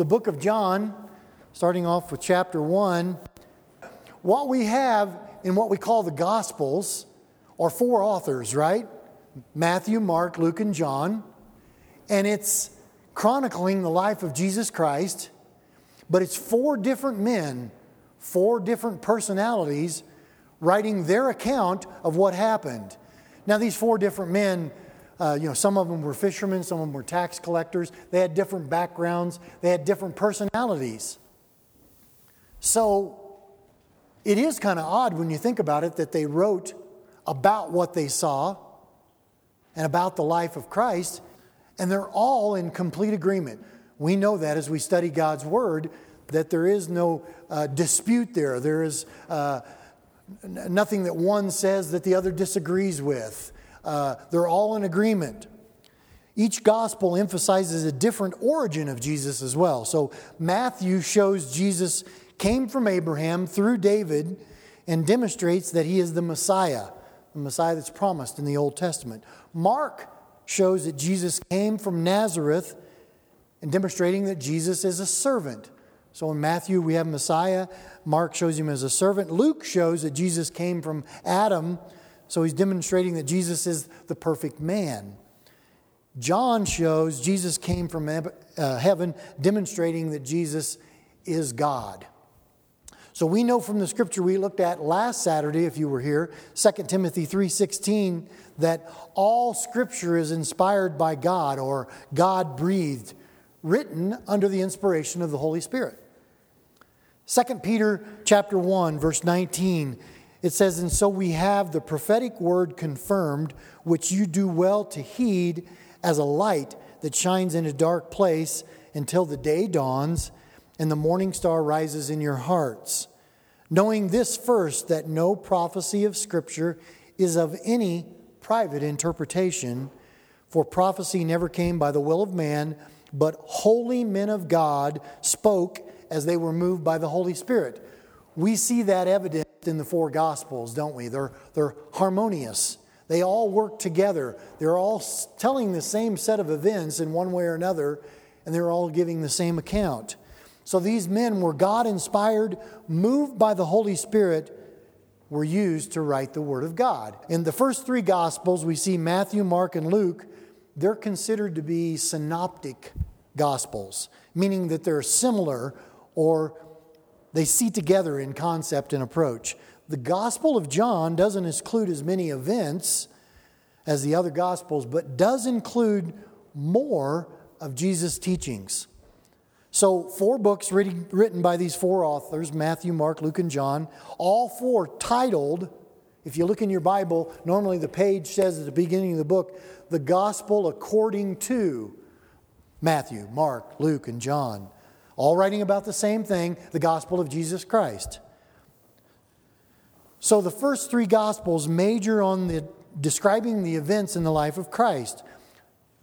the book of John, starting off with chapter 1, what we have in what we call the Gospels are four authors, right? Matthew, Mark, Luke, and John. And it's chronicling the life of Jesus Christ, but it's four different men, four different personalities writing their account of what happened. Now, these four different men, uh, you know, some of them were fishermen, some of them were tax collectors. They had different backgrounds, they had different personalities. So, it is kind of odd when you think about it that they wrote about what they saw and about the life of Christ, and they're all in complete agreement. We know that as we study God's Word, that there is no uh, dispute there. There is uh, nothing that one says that the other disagrees with. Uh, they're all in agreement. Each gospel emphasizes a different origin of Jesus as well. So Matthew shows Jesus came from Abraham through David and demonstrates that he is the Messiah, the Messiah that's promised in the Old Testament. Mark shows that Jesus came from Nazareth and demonstrating that Jesus is a servant. So in Matthew, we have Messiah. Mark shows him as a servant. Luke shows that Jesus came from Adam, so he's demonstrating that Jesus is the perfect man. John shows Jesus came from uh, heaven, demonstrating that Jesus is God. So we know from the scripture we looked at last Saturday if you were here, 2 Timothy 3:16 that all scripture is inspired by God or God breathed, written under the inspiration of the Holy Spirit. 2 Peter chapter 1 verse 19 it says and so we have the prophetic word confirmed which you do well to heed as a light that shines in a dark place until the day dawns and the morning star rises in your hearts knowing this first that no prophecy of Scripture is of any private interpretation, for prophecy never came by the will of man, but holy men of God spoke as they were moved by the Holy Spirit. We see that evident in the four Gospels, don't we? They're, they're harmonious. They all work together. They're all telling the same set of events in one way or another, and they're all giving the same account. So these men were God inspired, moved by the Holy Spirit, were used to write the Word of God. In the first three Gospels, we see Matthew, Mark, and Luke, they're considered to be synoptic Gospels, meaning that they're similar or they see together in concept and approach. The Gospel of John doesn't include as many events as the other Gospels, but does include more of Jesus' teachings. So, four books written by these four authors Matthew, Mark, Luke, and John, all four titled, if you look in your Bible, normally the page says at the beginning of the book, the gospel according to Matthew, Mark, Luke, and John, all writing about the same thing the gospel of Jesus Christ. So, the first three gospels major on the describing the events in the life of Christ.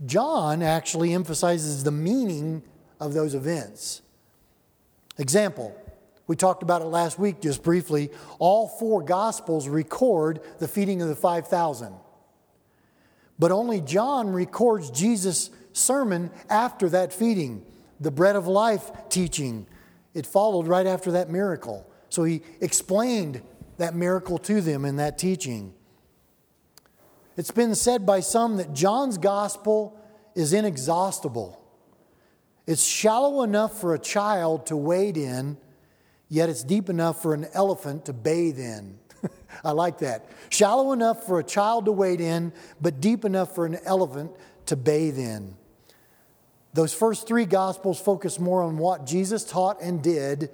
John actually emphasizes the meaning of those events. Example, we talked about it last week just briefly. All four Gospels record the feeding of the 5,000. But only John records Jesus' sermon after that feeding, the bread of life teaching. It followed right after that miracle. So he explained that miracle to them in that teaching. It's been said by some that John's gospel is inexhaustible. It's shallow enough for a child to wade in, yet it's deep enough for an elephant to bathe in. I like that. Shallow enough for a child to wade in, but deep enough for an elephant to bathe in. Those first three gospels focus more on what Jesus taught and did.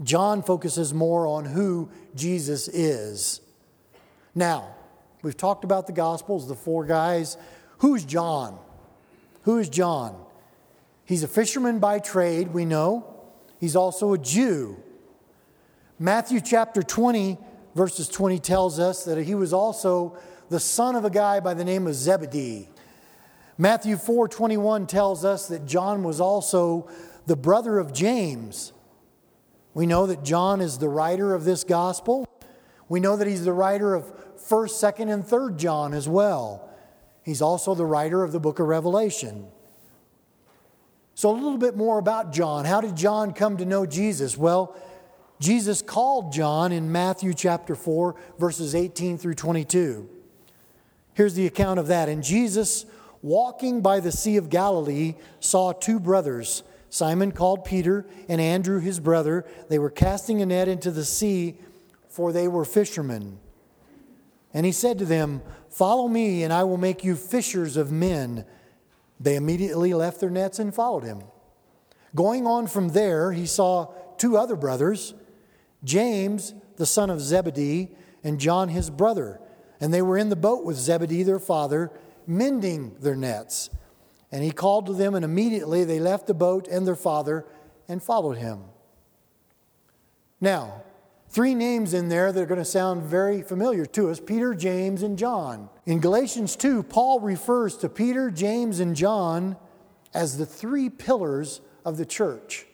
John focuses more on who Jesus is. Now, we've talked about the gospels, the four guys. Who's John? Who is John? He's a fisherman by trade, we know. He's also a Jew. Matthew chapter 20, verses 20 tells us that he was also the son of a guy by the name of Zebedee. Matthew 4:21 tells us that John was also the brother of James. We know that John is the writer of this gospel. We know that he's the writer of 1st, 2nd, and 3rd John as well. He's also the writer of the book of Revelation. So, a little bit more about John. How did John come to know Jesus? Well, Jesus called John in Matthew chapter 4, verses 18 through 22. Here's the account of that. And Jesus, walking by the Sea of Galilee, saw two brothers, Simon called Peter and Andrew his brother. They were casting a net into the sea, for they were fishermen. And he said to them, Follow me, and I will make you fishers of men. They immediately left their nets and followed him. Going on from there, he saw two other brothers, James, the son of Zebedee, and John, his brother. And they were in the boat with Zebedee, their father, mending their nets. And he called to them, and immediately they left the boat and their father and followed him. Now, three names in there that are going to sound very familiar to us Peter, James, and John. In Galatians 2, Paul refers to Peter, James, and John as the three pillars of the church.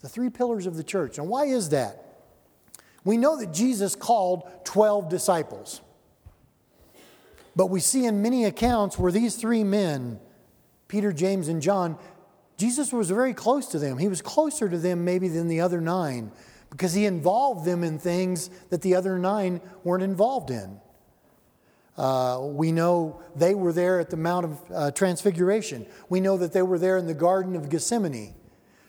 The three pillars of the church. And why is that? We know that Jesus called 12 disciples. But we see in many accounts where these three men, Peter, James, and John, Jesus was very close to them. He was closer to them maybe than the other nine because he involved them in things that the other nine weren't involved in. Uh, we know they were there at the Mount of uh, Transfiguration. We know that they were there in the Garden of Gethsemane.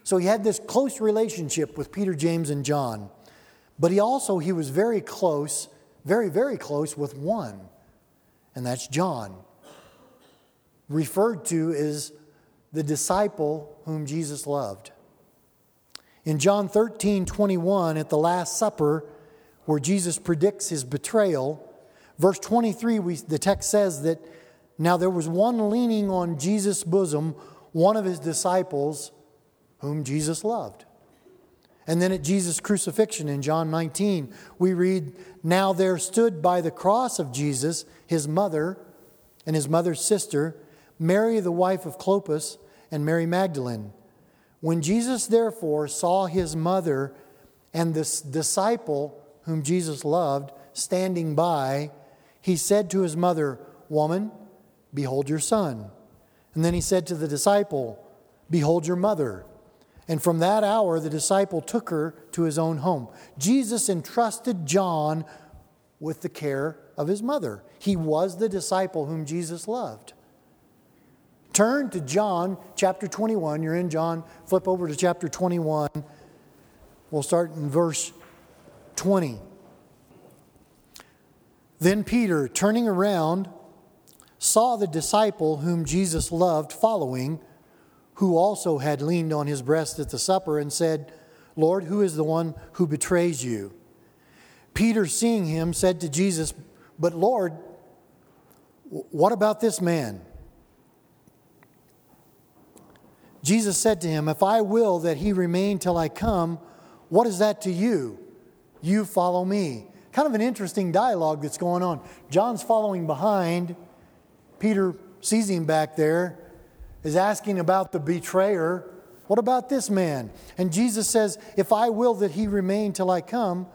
So he had this close relationship with Peter, James, and John. But he also he was very close, very very close with one, and that's John. Referred to as the disciple whom Jesus loved. In John 13, 21, at the Last Supper, where Jesus predicts his betrayal, verse 23, we, the text says that now there was one leaning on Jesus' bosom, one of his disciples, whom Jesus loved. And then at Jesus' crucifixion in John 19, we read, Now there stood by the cross of Jesus his mother and his mother's sister, Mary, the wife of Clopas, and Mary Magdalene. When Jesus therefore saw his mother and this disciple whom Jesus loved standing by, he said to his mother, Woman, behold your son. And then he said to the disciple, Behold your mother. And from that hour, the disciple took her to his own home. Jesus entrusted John with the care of his mother. He was the disciple whom Jesus loved. Turn to John chapter 21. You're in John. Flip over to chapter 21. We'll start in verse 20. Then Peter, turning around, saw the disciple whom Jesus loved following, who also had leaned on his breast at the supper, and said, Lord, who is the one who betrays you? Peter, seeing him, said to Jesus, But Lord, what about this man? Jesus said to him, If I will that he remain till I come, what is that to you? You follow me. Kind of an interesting dialogue that's going on. John's following behind. Peter sees him back there, is asking about the betrayer. What about this man? And Jesus says, If I will that he remain till I come,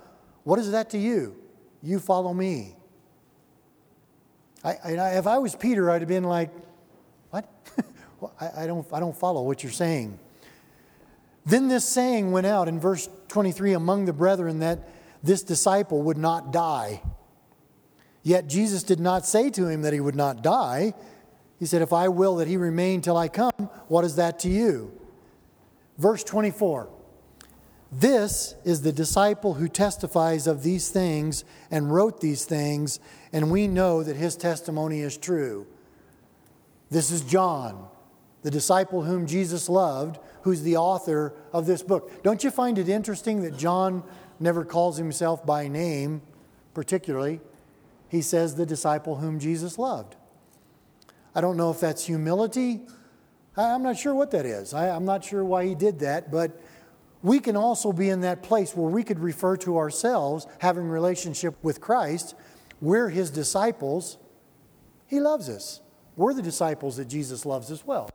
what is that to you? You follow me. I, I, if I was Peter, I'd have been like, What? I, I, don't, I don't follow what you're saying. Then this saying went out in verse 23 among the brethren that this disciple would not die. Yet Jesus did not say to him that he would not die. He said, If I will that he remain till I come, what is that to you? Verse 24 This is the disciple who testifies of these things and wrote these things, and we know that his testimony is true. This is John the disciple whom Jesus loved, who's the author of this book. Don't you find it interesting that John never calls himself by name, particularly? He says the disciple whom Jesus loved. I don't know if that's humility. I'm not sure what that is. I'm not sure why he did that, but we can also be in that place where we could refer to ourselves having relationship with Christ. We're his disciples. He loves us. We're the disciples that Jesus loves as well.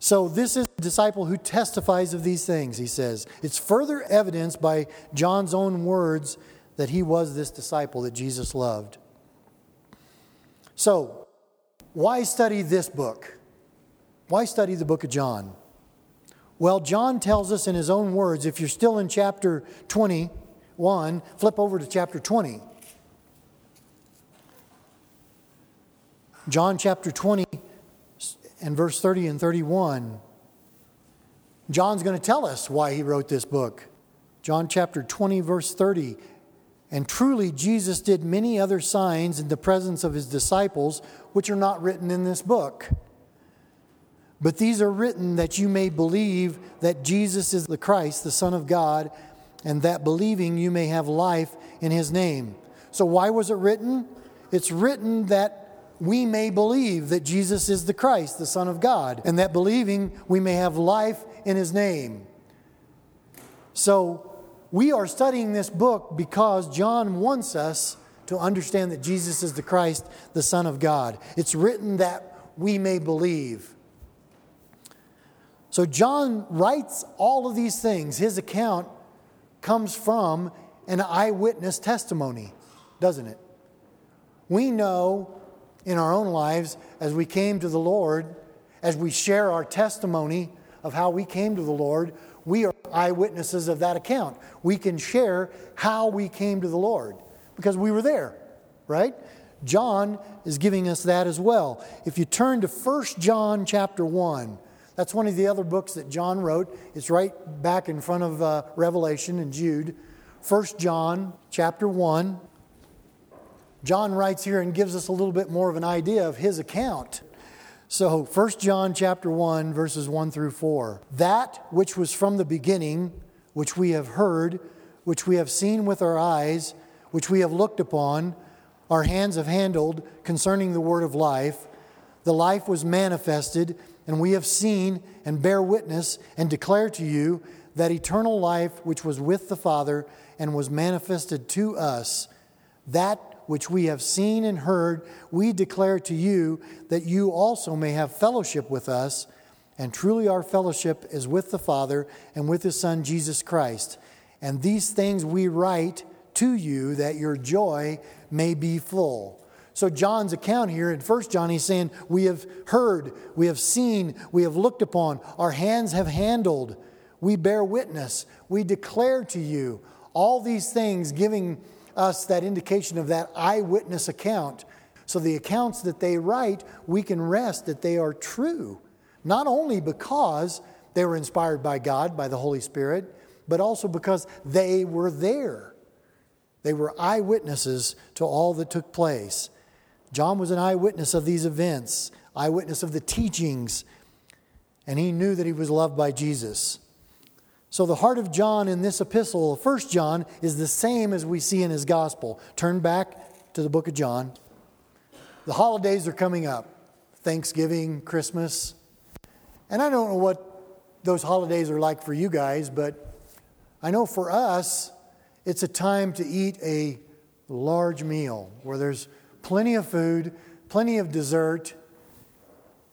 So, this is a disciple who testifies of these things, he says. It's further evidenced by John's own words that he was this disciple that Jesus loved. So, why study this book? Why study the book of John? Well, John tells us in his own words, if you're still in chapter 21, flip over to chapter 20. John chapter 20 and verse 30 and 31. John's going to tell us why he wrote this book. John chapter 20, verse 30. And truly, Jesus did many other signs in the presence of his disciples, which are not written in this book. But these are written that you may believe that Jesus is the Christ, the Son of God, and that believing you may have life in his name. So, why was it written? It's written that we may believe that Jesus is the Christ, the Son of God, and that believing we may have life in his name. So, we are studying this book because John wants us to understand that Jesus is the Christ, the Son of God. It's written that we may believe. So, John writes all of these things. His account comes from an eyewitness testimony, doesn't it? We know in our own lives as we came to the Lord, as we share our testimony of how we came to the Lord, we are eyewitnesses of that account. We can share how we came to the Lord because we were there, right? John is giving us that as well. If you turn to 1 John chapter 1, that's one of the other books that John wrote. It's right back in front of uh, Revelation and Jude. 1 John chapter 1. John writes here and gives us a little bit more of an idea of his account. So 1 John chapter 1 verses 1 through 4. That which was from the beginning, which we have heard, which we have seen with our eyes, which we have looked upon, our hands have handled concerning the word of life, the life was manifested, and we have seen and bear witness and declare to you that eternal life which was with the Father and was manifested to us, that which we have seen and heard, we declare to you that you also may have fellowship with us. And truly, our fellowship is with the Father and with His Son, Jesus Christ. And these things we write to you that your joy may be full. So, John's account here in 1 John, he's saying, We have heard, we have seen, we have looked upon, our hands have handled, we bear witness, we declare to you. All these things giving us that indication of that eyewitness account. So the accounts that they write, we can rest that they are true, not only because they were inspired by God, by the Holy Spirit, but also because they were there. They were eyewitnesses to all that took place. John was an eyewitness of these events, eyewitness of the teachings, and he knew that he was loved by Jesus. So the heart of John in this epistle, 1 John, is the same as we see in his gospel. Turn back to the book of John. The holidays are coming up Thanksgiving, Christmas. And I don't know what those holidays are like for you guys, but I know for us, it's a time to eat a large meal where there's plenty of food, plenty of dessert.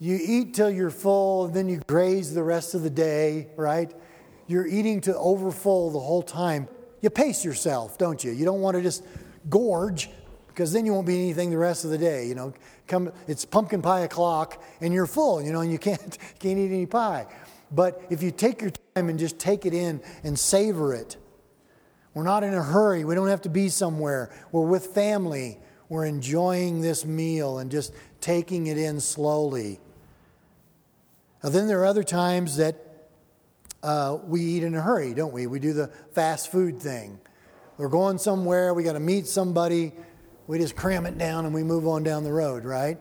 You eat till you're full, then you graze the rest of the day, right? You're eating to overfull the whole time, you pace yourself, don't you? You don't want to just gorge because then you won't be anything the rest of the day. You know, come it's pumpkin pie o'clock and you're full. You know, and you can't can't eat any pie. But if you take your time and just take it in and savor it, we're not in a hurry. We don't have to be somewhere. We're with family. We're enjoying this meal and just taking it in slowly. Now, then there are other times that uh, we eat in a hurry, don't we? We do the fast food thing. We're going somewhere, we got to meet somebody, we just cram it down and we move on down the road, right?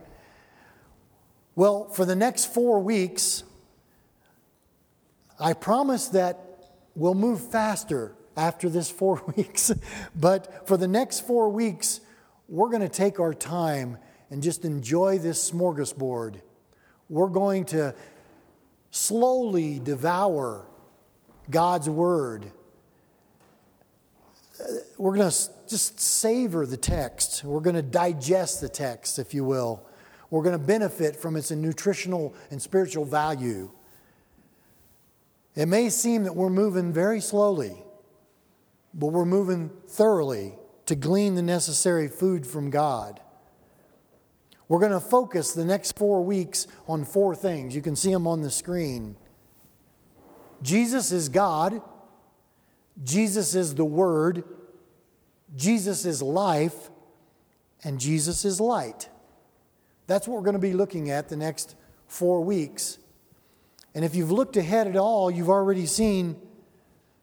Well, for the next four weeks, I promise that we'll move faster after this four weeks. but for the next four weeks, we're going to take our time and just enjoy this smorgasbord. We're going to slowly devour God's Word. We're going to just savor the text. We're going to digest the text, if you will. We're going to benefit from its nutritional and spiritual value. It may seem that we're moving very slowly, but we're moving thoroughly to glean the necessary food from God. We're going to focus the next four weeks on four things. You can see them on the screen. Jesus is God, Jesus is the Word, Jesus is life, and Jesus is light. That's what we're going to be looking at the next four weeks. And if you've looked ahead at all, you've already seen,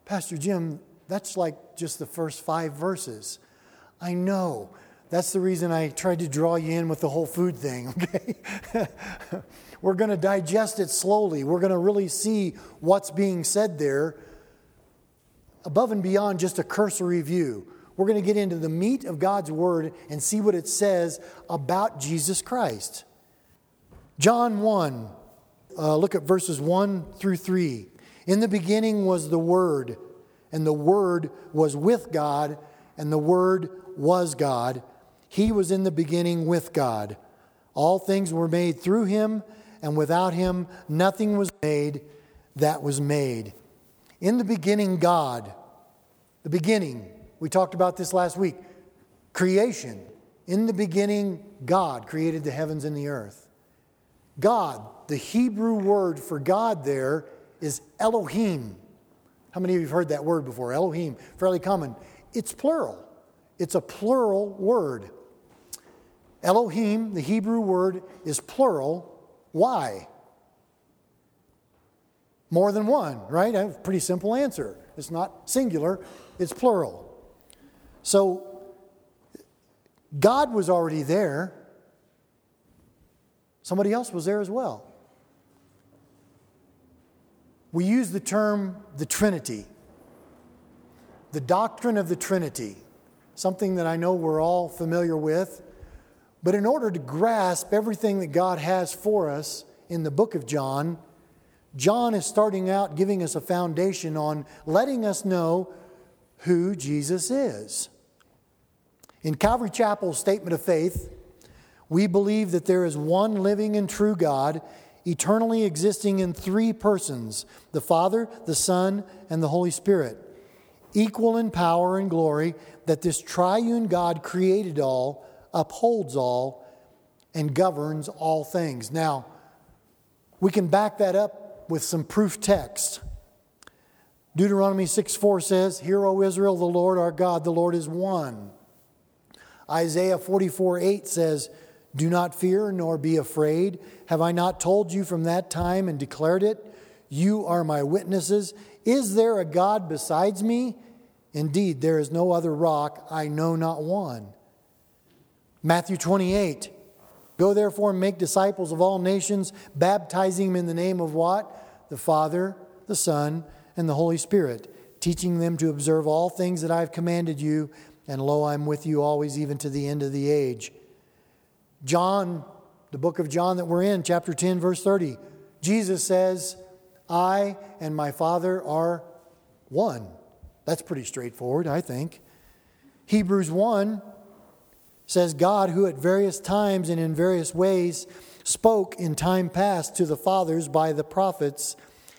Pastor Jim, that's like just the first five verses. I know. That's the reason I tried to draw you in with the whole food thing, okay? We're going to digest it slowly. We're going to really see what's being said there above and beyond just a cursory view. We're going to get into the meat of God's word and see what it says about Jesus Christ. John 1, uh, look at verses 1 through 3. In the beginning was the Word, and the Word was with God, and the Word was God. He was in the beginning with God. All things were made through him, and without him nothing was made that was made. In the beginning, God. The beginning. We talked about this last week. Creation. In the beginning, God created the heavens and the earth. God, the Hebrew word for God there is Elohim. How many of you have heard that word before? Elohim, fairly common. It's plural, it's a plural word. Elohim, the Hebrew word, is plural. Why? More than one, right? I have a pretty simple answer. It's not singular, it's plural. So, God was already there. Somebody else was there as well. We use the term the Trinity, the doctrine of the Trinity, something that I know we're all familiar with. But in order to grasp everything that God has for us in the book of John, John is starting out giving us a foundation on letting us know who Jesus is. In Calvary Chapel's statement of faith, we believe that there is one living and true God, eternally existing in three persons the Father, the Son, and the Holy Spirit, equal in power and glory, that this triune God created all upholds all, and governs all things. Now, we can back that up with some proof text. Deuteronomy 6 4 says, Hear, O Israel, the Lord our God, the Lord is one. Isaiah 44 8 says, Do not fear nor be afraid. Have I not told you from that time and declared it? You are my witnesses. Is there a God besides me? Indeed, there is no other rock, I know not one. Matthew 28. Go therefore and make disciples of all nations, baptizing them in the name of what? The Father, the Son, and the Holy Spirit, teaching them to observe all things that I've commanded you, and lo, I'm with you always, even to the end of the age. John, the book of John that we're in, chapter 10, verse 30, Jesus says, I and my Father are one. That's pretty straightforward, I think. Hebrews 1 says God, who at various times and in various ways spoke in time past to the fathers by the prophets,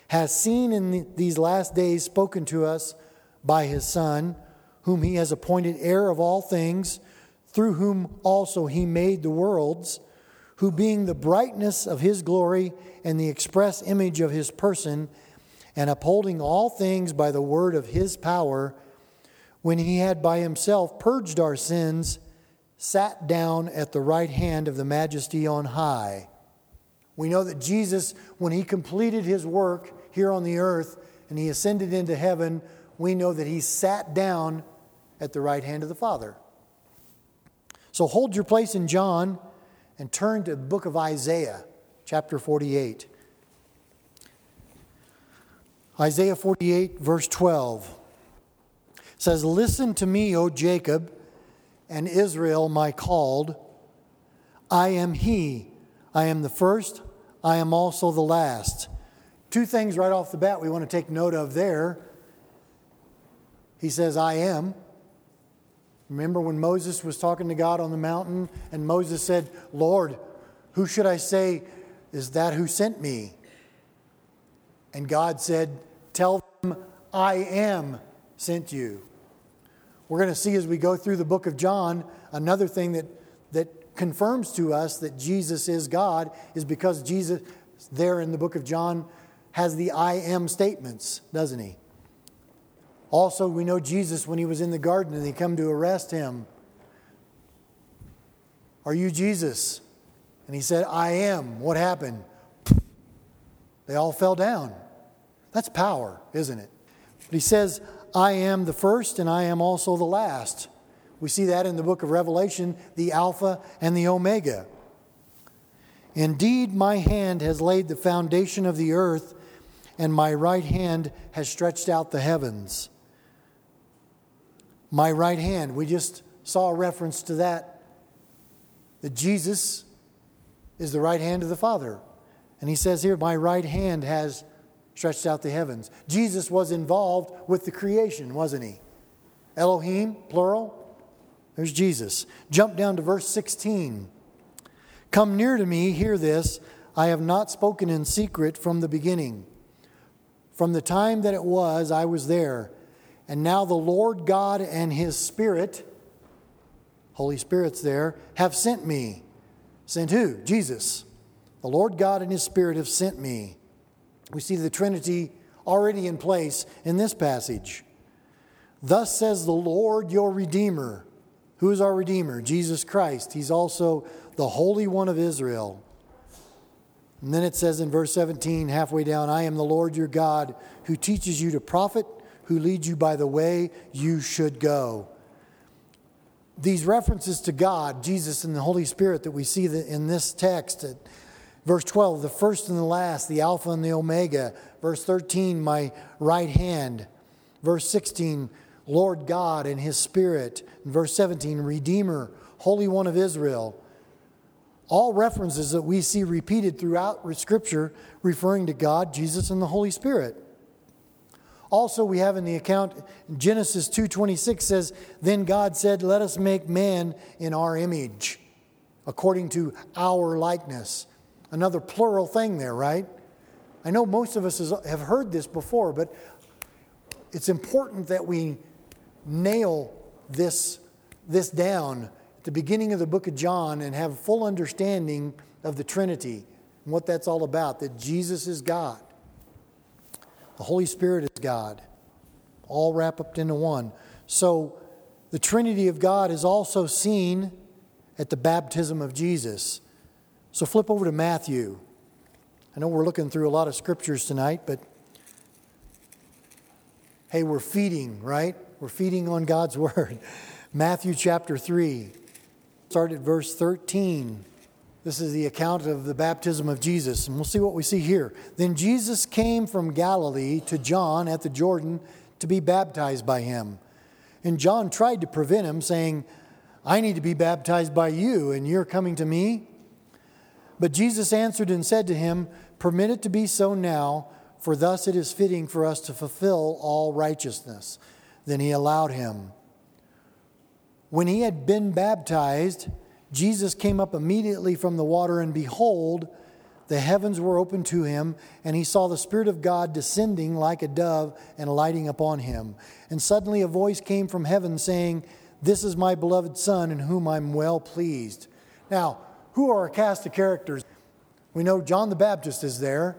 has seen in these last days spoken to us by his Son, whom he has appointed heir of all things, through whom also he made the worlds, who being the brightness of his glory and the express image of his person, and upholding all things by the word of his power, when he had by himself purged our sins, sat down at the right hand of the majesty on high. We know that Jesus, when he completed his work here on the earth and he ascended into heaven, we know that he sat down at the right hand of the Father. So hold your place in John and turn to the book of Isaiah, chapter 48. Isaiah 48, verse 12 says, Listen to me, O Jacob and Israel my called. I am he. I am the first. I am also the last. Two things right off the bat we want to take note of there. He says, I am. Remember when Moses was talking to God on the mountain and Moses said, Lord, who should I say is that who sent me? And God said, Tell them I am sent you. We're going to see as we go through the book of John another thing that, that confirms to us that Jesus is God is because Jesus, there in the book of John, has the I am statements, doesn't he? Also, we know Jesus when he was in the garden and they come to arrest him. Are you Jesus? And he said, I am. What happened? They all fell down. That's power, isn't it? But he says, I am the first and I am also the last. We see that in the book of Revelation, the Alpha and the Omega. Indeed, my hand has laid the foundation of the earth, and my right hand has stretched out the heavens. My right hand, we just saw a reference to that, that Jesus is the right hand of the Father. And he says here, My right hand has stretched out the heavens. Jesus was involved with the creation, wasn't he? Elohim, plural. There's Jesus. Jump down to verse 16. Come near to me, hear this. I have not spoken in secret from the beginning. From the time that it was, I was there. And now the Lord God and his Spirit, Holy Spirit's there, have sent me. Sent who? Jesus. The Lord God and his Spirit have sent me. We see the Trinity already in place in this passage. Thus says the Lord your Redeemer. Who is our Redeemer? Jesus Christ. He's also the Holy One of Israel. And then it says in verse 17, halfway down, I am the Lord your God who teaches you to profit, who leads you by the way you should go. These references to God, Jesus, and the Holy Spirit that we see in this text, verse 12, the first and the last, the Alpha and the Omega. Verse 13, my right hand. Verse 16, Lord God and His Spirit. And verse 17, Redeemer, Holy One of Israel all references that we see repeated throughout Scripture referring to God, Jesus, and the Holy Spirit. Also, we have in the account Genesis 2:26 says, "Then God said, "Let us make man in our image, according to our likeness." Another plural thing there, right? I know most of us have heard this before, but it's important that we nail this, this down at the beginning of the book of John and have a full understanding of the Trinity and what that's all about that Jesus is God, the Holy Spirit is God, all wrapped up into one. So the Trinity of God is also seen at the baptism of Jesus. So flip over to Matthew. I know we're looking through a lot of scriptures tonight, but hey, we're feeding, right? We're feeding on God's Word. Matthew chapter 3. Start at verse 13. This is the account of the baptism of Jesus, and we'll see what we see here. Then Jesus came from Galilee to John at the Jordan to be baptized by him. And John tried to prevent him, saying, I need to be baptized by you, and you're coming to me? But Jesus answered and said to him, Permit it to be so now, for thus it is fitting for us to fulfill all righteousness. Then he allowed him. When he had been baptized, Jesus came up immediately from the water, and behold, the heavens were opened to him, and he saw the Spirit of God descending like a dove and lighting upon him. And suddenly a voice came from heaven saying, This is my beloved Son, in whom I'm well pleased. Now, who are a cast of characters? We know John the Baptist is there,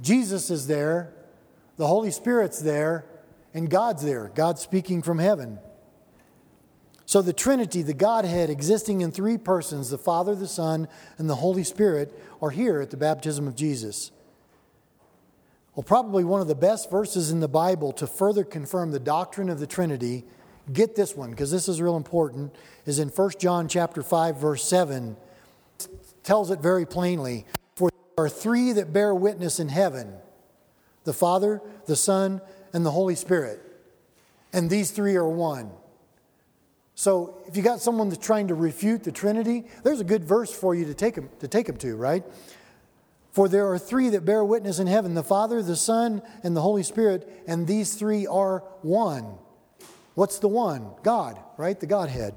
Jesus is there, the Holy Spirit's there, and God's there. God speaking from heaven. So the Trinity, the Godhead, existing in three persons, the Father, the Son, and the Holy Spirit, are here at the baptism of Jesus. Well, probably one of the best verses in the Bible to further confirm the doctrine of the Trinity, get this one, because this is real important, is in 1 John chapter 5, verse 7. Tells it very plainly. For there are three that bear witness in heaven the Father, the Son, and the Holy Spirit. And these three are one. So if you got someone that's trying to refute the Trinity, there's a good verse for you to take them to, take them to right? For there are three that bear witness in heaven the Father, the Son, and the Holy Spirit, and these three are one. What's the one? God, right? The Godhead.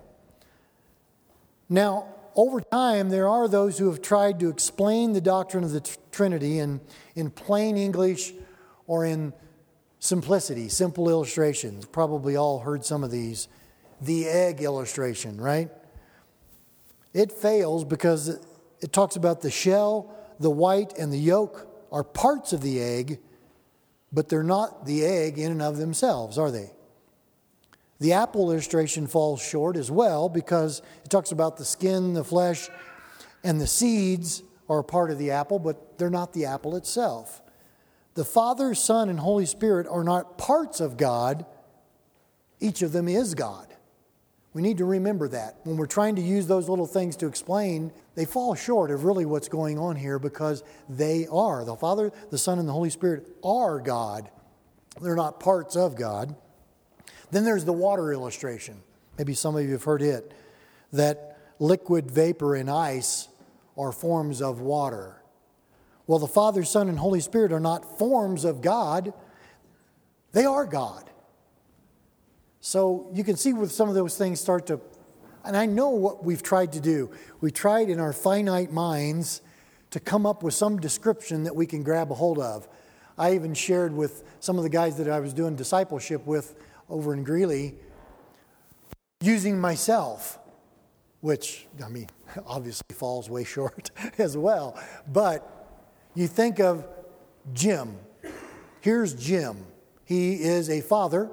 Now, over time, there are those who have tried to explain the doctrine of the Trinity in, in plain English or in simplicity, simple illustrations. Probably all heard some of these the egg illustration, right? It fails because it talks about the shell, the white, and the yolk are parts of the egg, but they're not the egg in and of themselves, are they? The apple illustration falls short as well because it talks about the skin, the flesh, and the seeds are part of the apple, but they're not the apple itself. The Father, Son, and Holy Spirit are not parts of God, each of them is God. We need to remember that. When we're trying to use those little things to explain, they fall short of really what's going on here because they are. The Father, the Son, and the Holy Spirit are God. They're not parts of God. Then there's the water illustration. Maybe some of you have heard it that liquid, vapor, and ice are forms of water. Well, the Father, Son, and Holy Spirit are not forms of God, they are God. So you can see where some of those things start to, and I know what we've tried to do. We tried in our finite minds to come up with some description that we can grab a hold of. I even shared with some of the guys that I was doing discipleship with over in Greeley using myself, which, I mean, obviously falls way short as well. But you think of Jim. Here's Jim. He is a father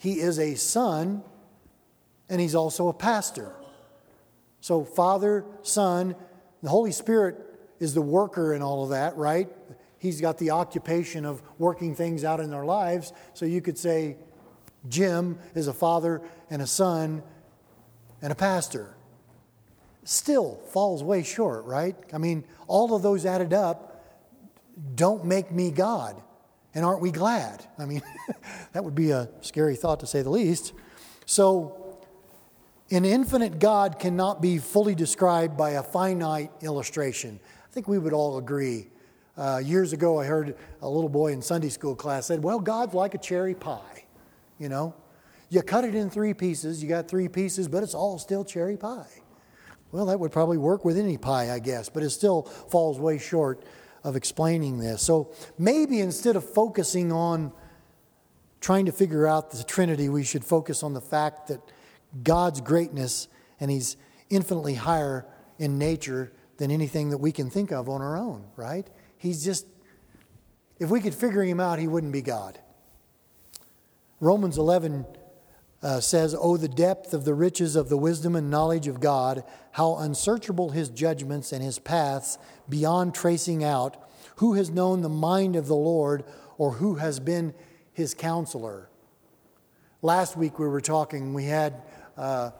he is a son, and he's also a pastor. So, Father, Son, the Holy Spirit is the worker in all of that, right? He's got the occupation of working things out in their lives. So, you could say Jim is a father and a son and a pastor. Still falls way short, right? I mean, all of those added up don't make me God. And aren't we glad? I mean, that would be a scary thought to say the least. So, an infinite God cannot be fully described by a finite illustration. I think we would all agree. Uh, years ago, I heard a little boy in Sunday school class said, Well, God's like a cherry pie. You know, you cut it in three pieces, you got three pieces, but it's all still cherry pie. Well, that would probably work with any pie, I guess, but it still falls way short of explaining this. So maybe instead of focusing on trying to figure out the Trinity, we should focus on the fact that God's greatness and He's infinitely higher in nature than anything that we can think of on our own, right? He's just, if we could figure Him out, He wouldn't be God. Romans 11 uh, says, Oh, the depth of the riches of the wisdom and knowledge of God, how unsearchable his judgments and his paths beyond tracing out. Who has known the mind of the Lord, or who has been his counselor? Last week we were talking, we had uh,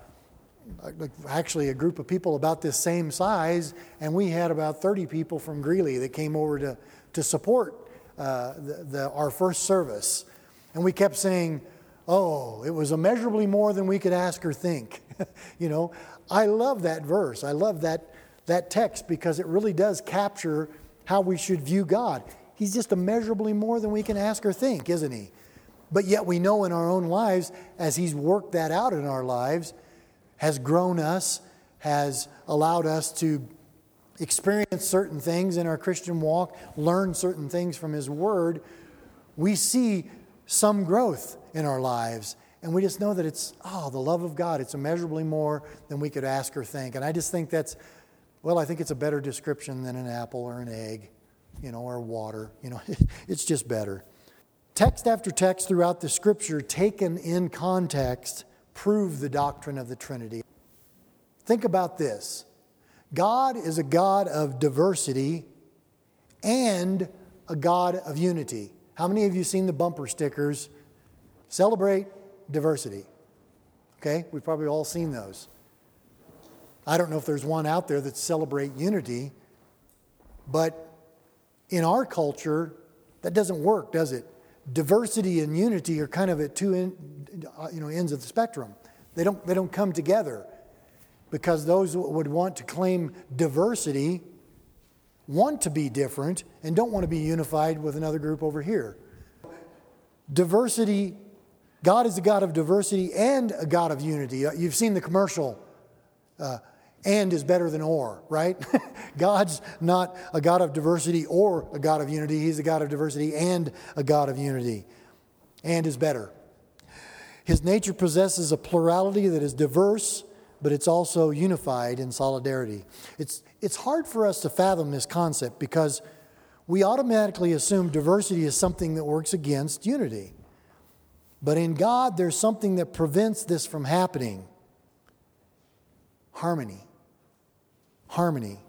actually a group of people about this same size, and we had about 30 people from Greeley that came over to, to support uh, the, the, our first service. And we kept saying, Oh, it was immeasurably more than we could ask or think. you know, I love that verse. I love that, that text because it really does capture how we should view God. He's just immeasurably more than we can ask or think, isn't he? But yet we know in our own lives, as He's worked that out in our lives, has grown us, has allowed us to experience certain things in our Christian walk, learn certain things from His Word, we see some growth in our lives. And we just know that it's, oh, the love of God, it's immeasurably more than we could ask or think. And I just think that's, well, I think it's a better description than an apple or an egg, you know, or water. You know, it's just better. Text after text throughout the scripture, taken in context, prove the doctrine of the Trinity. Think about this God is a God of diversity and a God of unity. How many of you seen the bumper stickers? Celebrate diversity. Okay, we've probably all seen those. I don't know if there's one out there that celebrate unity, but in our culture, that doesn't work, does it? Diversity and unity are kind of at two in, uh, you know, ends of the spectrum. They don't, they don't come together because those would want to claim diversity want to be different and don't want to be unified with another group over here. Diversity, God is a God of diversity and a God of unity. Uh, you've seen the commercial, uh, and is better than or, right? God's not a God of diversity or a God of unity. He's a God of diversity and a God of unity. And is better. His nature possesses a plurality that is diverse but it's also unified in solidarity. It's, it's hard for us to fathom this concept because we automatically assume diversity is something that works against unity. But in God, there's something that prevents this from happening harmony. Harmony.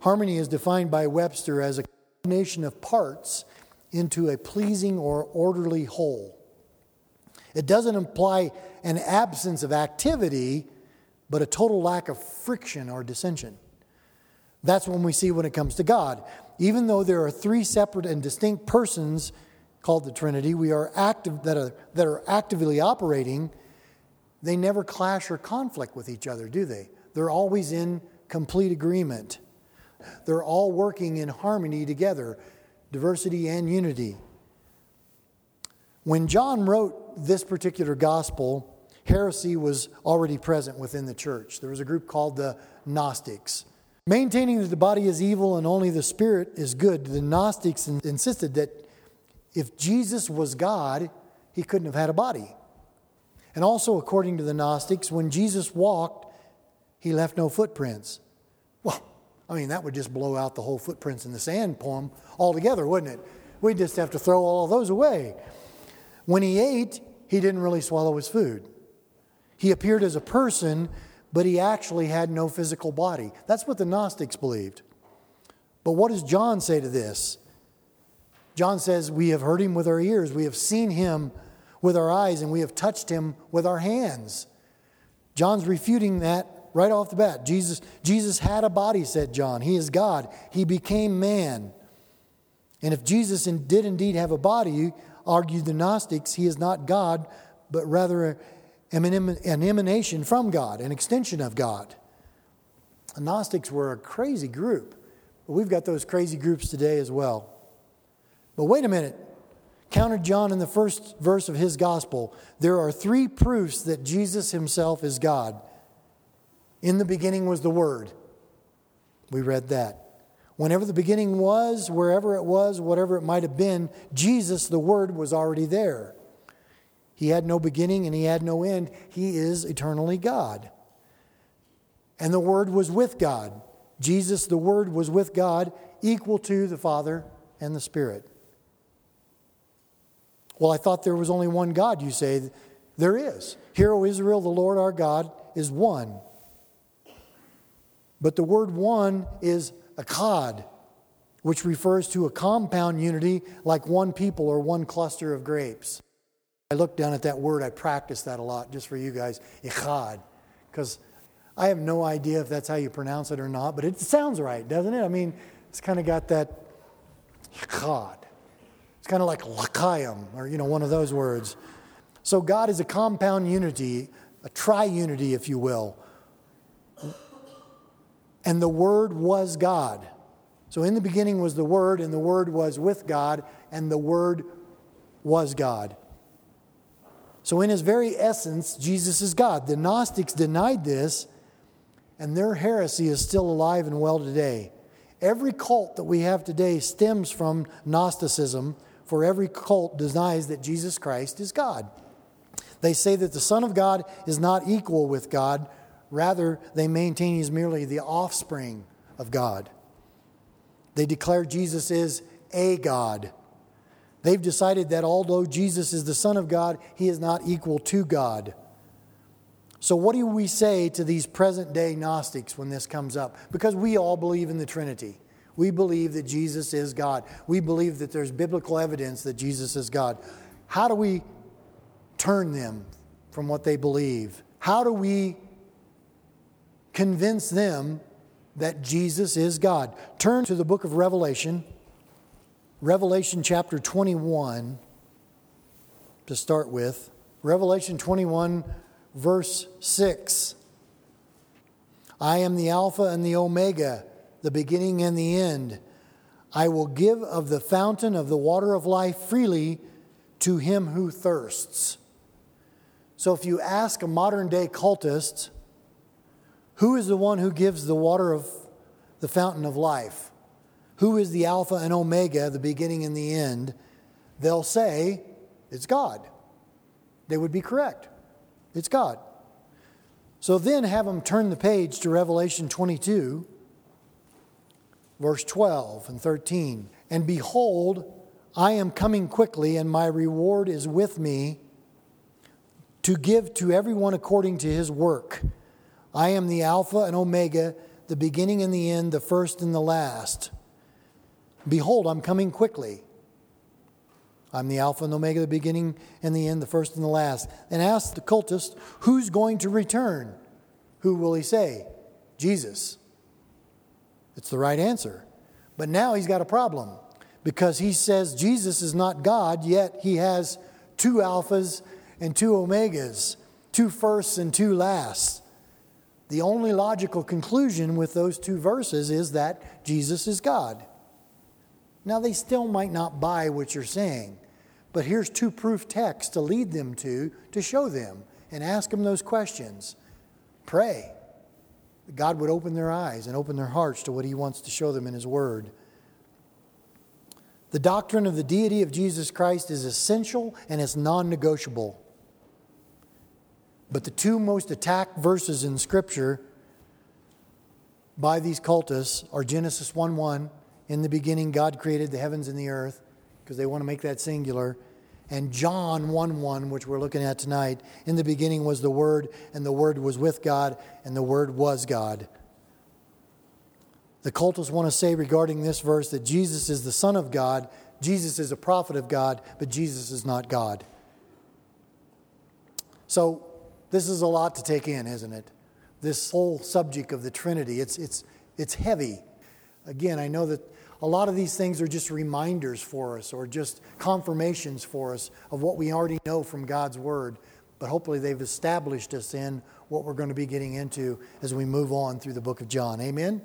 Harmony is defined by Webster as a combination of parts into a pleasing or orderly whole. It doesn't imply an absence of activity, but a total lack of friction or dissension. That's when we see when it comes to God. Even though there are three separate and distinct persons called the Trinity, we are active that are, that are actively operating, they never clash or conflict with each other, do they? They're always in complete agreement. They're all working in harmony together, diversity and unity. When John wrote this particular gospel, heresy was already present within the church. There was a group called the Gnostics. Maintaining that the body is evil and only the spirit is good, the Gnostics insisted that if Jesus was God, he couldn't have had a body. And also, according to the Gnostics, when Jesus walked, he left no footprints. Well, I mean, that would just blow out the whole footprints in the sand poem altogether, wouldn't it? We'd just have to throw all those away. When he ate, he didn't really swallow his food. He appeared as a person, but he actually had no physical body. That's what the Gnostics believed. But what does John say to this? John says, We have heard him with our ears, we have seen him with our eyes, and we have touched him with our hands. John's refuting that right off the bat. Jesus, Jesus had a body, said John. He is God. He became man. And if Jesus did indeed have a body, argued the Gnostics, he is not God, but rather an emanation from God, an extension of God. The Gnostics were a crazy group, but we've got those crazy groups today as well. But wait a minute. Counted John in the first verse of his gospel, there are three proofs that Jesus himself is God. In the beginning was the Word. We read that. Whenever the beginning was, wherever it was, whatever it might have been, Jesus, the Word, was already there. He had no beginning and he had no end. He is eternally God. And the Word was with God. Jesus, the Word, was with God, equal to the Father and the Spirit. Well, I thought there was only one God, you say. There is. Hear, O Israel, the Lord our God is one. But the word one is echad, which refers to a compound unity like one people or one cluster of grapes. I look down at that word, I practice that a lot just for you guys, echad, because I have no idea if that's how you pronounce it or not, but it sounds right, doesn't it? I mean, it's kind of got that echad. It's kind of like l'chaim, or you know, one of those words. So God is a compound unity, a triunity, if you will. And the Word was God. So in the beginning was the Word, and the Word was with God, and the Word was God. So, in his very essence, Jesus is God. The Gnostics denied this, and their heresy is still alive and well today. Every cult that we have today stems from Gnosticism, for every cult denies that Jesus Christ is God. They say that the Son of God is not equal with God, Rather, they maintain he's merely the offspring of God. They declare Jesus is a God. They've decided that although Jesus is the Son of God, he is not equal to God. So, what do we say to these present day Gnostics when this comes up? Because we all believe in the Trinity. We believe that Jesus is God. We believe that there's biblical evidence that Jesus is God. How do we turn them from what they believe? How do we convince them that Jesus is God. Turn to the book of Revelation, Revelation chapter 21, to start with. Revelation 21, verse 6. I am the Alpha and the Omega, the beginning and the end. I will give of the fountain of the water of life freely to him who thirsts. So if you ask a modern day cultist, who is the one who gives the water of the fountain of life? Who is the Alpha and Omega, the beginning and the end? They'll say, It's God. They would be correct. It's God. So then have them turn the page to Revelation 22, verse 12 and 13. And behold, I am coming quickly, and my reward is with me to give to everyone according to his work. I am the Alpha and Omega, the beginning and the end, the first and the last. Behold, I'm coming quickly. I'm the Alpha and Omega, the beginning and the end, the first and the last. And ask the cultist, who's going to return? Who will he say? Jesus. It's the right answer. But now he's got a problem because he says Jesus is not God, yet he has two alphas and two omegas, two firsts and two lasts. The only logical conclusion with those two verses is that Jesus is God. Now, they still might not buy what you're saying, but here's two proof texts to lead them to, to show them, and ask them those questions. Pray. God would open their eyes and open their hearts to what He wants to show them in His Word. The doctrine of the deity of Jesus Christ is essential and it's non negotiable. But the two most attacked verses in Scripture by these cultists are Genesis 1 1 in the beginning, God created the heavens and the earth, because they want to make that singular. And John 1 1, which we're looking at tonight, in the beginning was the Word, and the Word was with God, and the Word was God. The cultists want to say regarding this verse that Jesus is the Son of God, Jesus is a prophet of God, but Jesus is not God. So, this is a lot to take in, isn't it? This whole subject of the Trinity, it's, it's, it's heavy. Again, I know that a lot of these things are just reminders for us or just confirmations for us of what we already know from God's Word. But hopefully, they've established us in what we're going to be getting into as we move on through the book of John. Amen?